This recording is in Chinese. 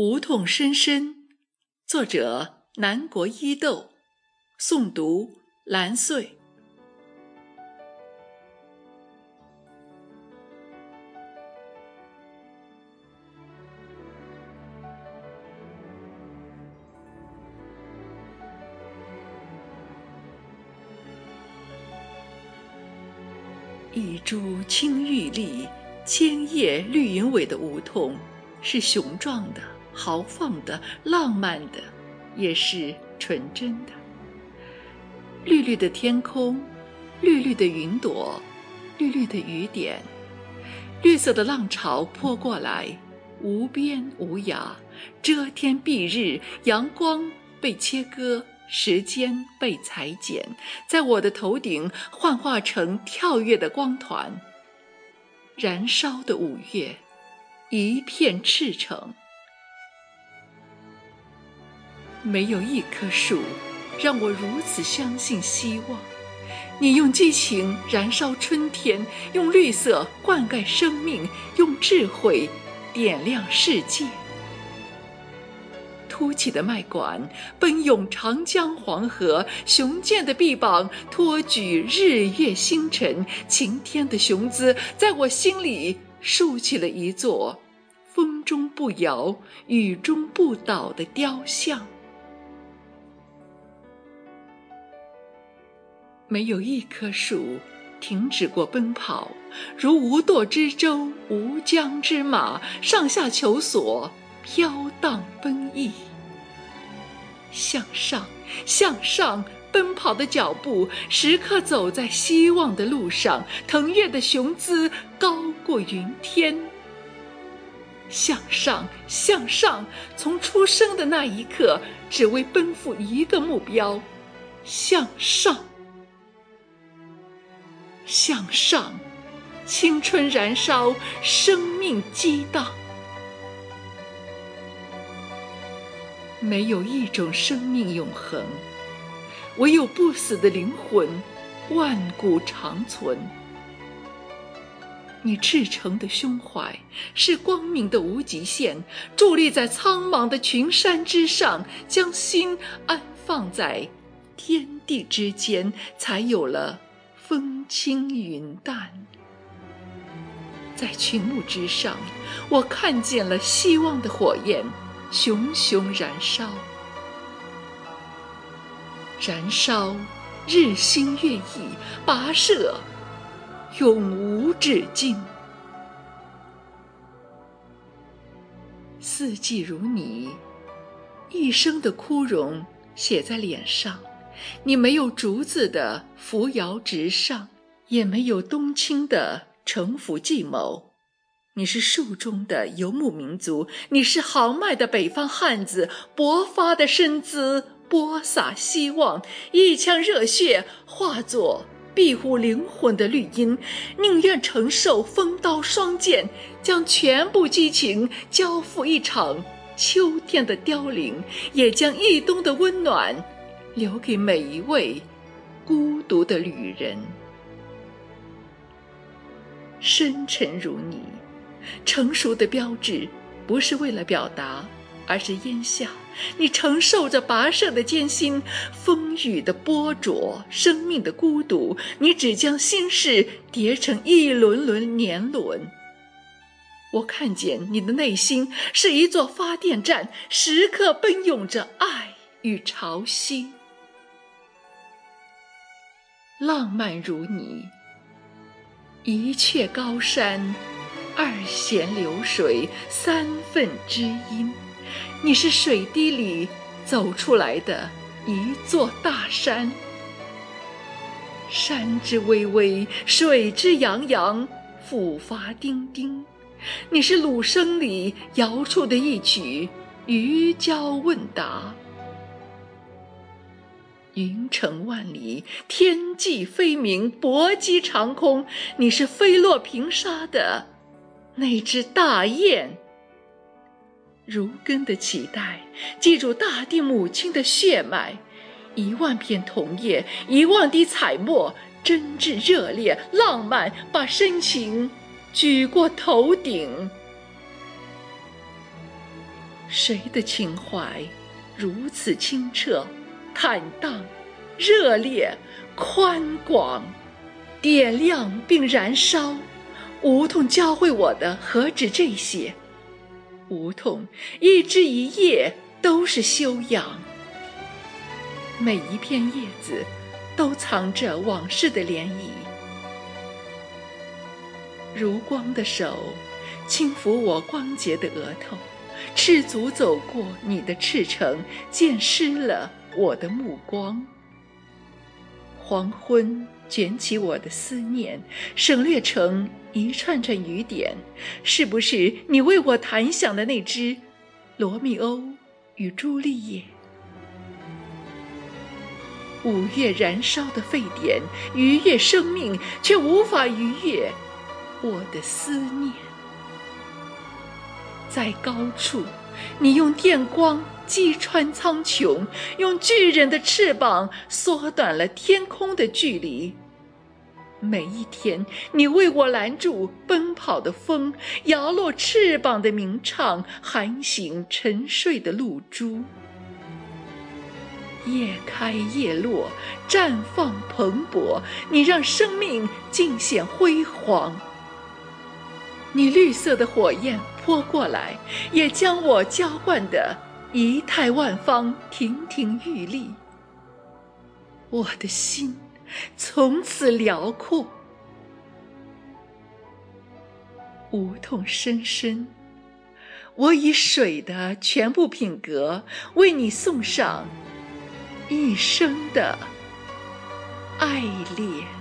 无痛深深，作者南国伊豆，诵读蓝穗。一株青玉立，千叶绿云尾的梧桐，是雄壮的。豪放的、浪漫的，也是纯真的。绿绿的天空，绿绿的云朵，绿绿的雨点，绿色的浪潮泼过来，无边无涯，遮天蔽日，阳光被切割，时间被裁剪，在我的头顶幻化成跳跃的光团。燃烧的五月，一片赤诚。没有一棵树让我如此相信希望。你用激情燃烧春天，用绿色灌溉生命，用智慧点亮世界。凸起的脉管奔涌长江黄河，雄健的臂膀托举日月星辰，晴天的雄姿在我心里竖起了一座风中不摇、雨中不倒的雕像。没有一棵树停止过奔跑，如无舵之舟、无缰之马，上下求索，飘荡奔逸。向上，向上，奔跑的脚步时刻走在希望的路上，腾跃的雄姿高过云天。向上，向上，从出生的那一刻，只为奔赴一个目标：向上。向上，青春燃烧，生命激荡。没有一种生命永恒，唯有不死的灵魂，万古长存。你赤诚的胸怀是光明的无极限，伫立在苍茫的群山之上，将心安放在天地之间，才有了。风轻云淡，在群木之上，我看见了希望的火焰，熊熊燃烧，燃烧，日新月异，跋涉，永无止境。四季如你，一生的枯荣写在脸上。你没有竹子的扶摇直上，也没有冬青的城府计谋。你是树中的游牧民族，你是豪迈的北方汉子，勃发的身姿，播撒希望，一腔热血化作庇护灵魂的绿荫，宁愿承受风刀霜剑，将全部激情交付一场秋天的凋零，也将一冬的温暖。留给每一位孤独的旅人。深沉如你，成熟的标志不是为了表达，而是咽下。你承受着跋涉的艰辛，风雨的波折，生命的孤独。你只将心事叠成一轮轮年轮。我看见你的内心是一座发电站，时刻奔涌着爱与潮汐。浪漫如你，一阙高山，二弦流水，三分知音。你是水滴里走出来的一座大山，山之巍巍，水之洋洋，复发丁丁。你是鲁笙里摇出的一曲渔樵问答。云城万里，天际飞鸣，搏击长空。你是飞落平沙的那只大雁。如根的期待，记住大地母亲的血脉。一万片桐叶，一万滴彩墨，真挚热烈，浪漫，把深情举过头顶。谁的情怀如此清澈、坦荡、热烈、宽广，点亮并燃烧？梧桐教会我的何止这些？梧桐一枝一叶都是修养，每一片叶子都藏着往事的涟漪。如光的手轻抚我光洁的额头。赤足走过你的赤诚，溅湿了我的目光。黄昏卷起我的思念，省略成一串串雨点。是不是你为我弹响的那支《罗密欧与朱丽叶》？五月燃烧的沸点，愉悦生命，却无法逾越我的思念。在高处，你用电光击穿苍穹，用巨人的翅膀缩短了天空的距离。每一天，你为我拦住奔跑的风，摇落翅膀的鸣唱，喊醒沉睡的露珠。叶开叶落，绽放蓬勃，你让生命尽显辉煌。你绿色的火焰。泼过来，也将我浇灌的仪态万方，亭亭玉立。我的心从此辽阔。无痛深深，我以水的全部品格，为你送上一生的爱恋。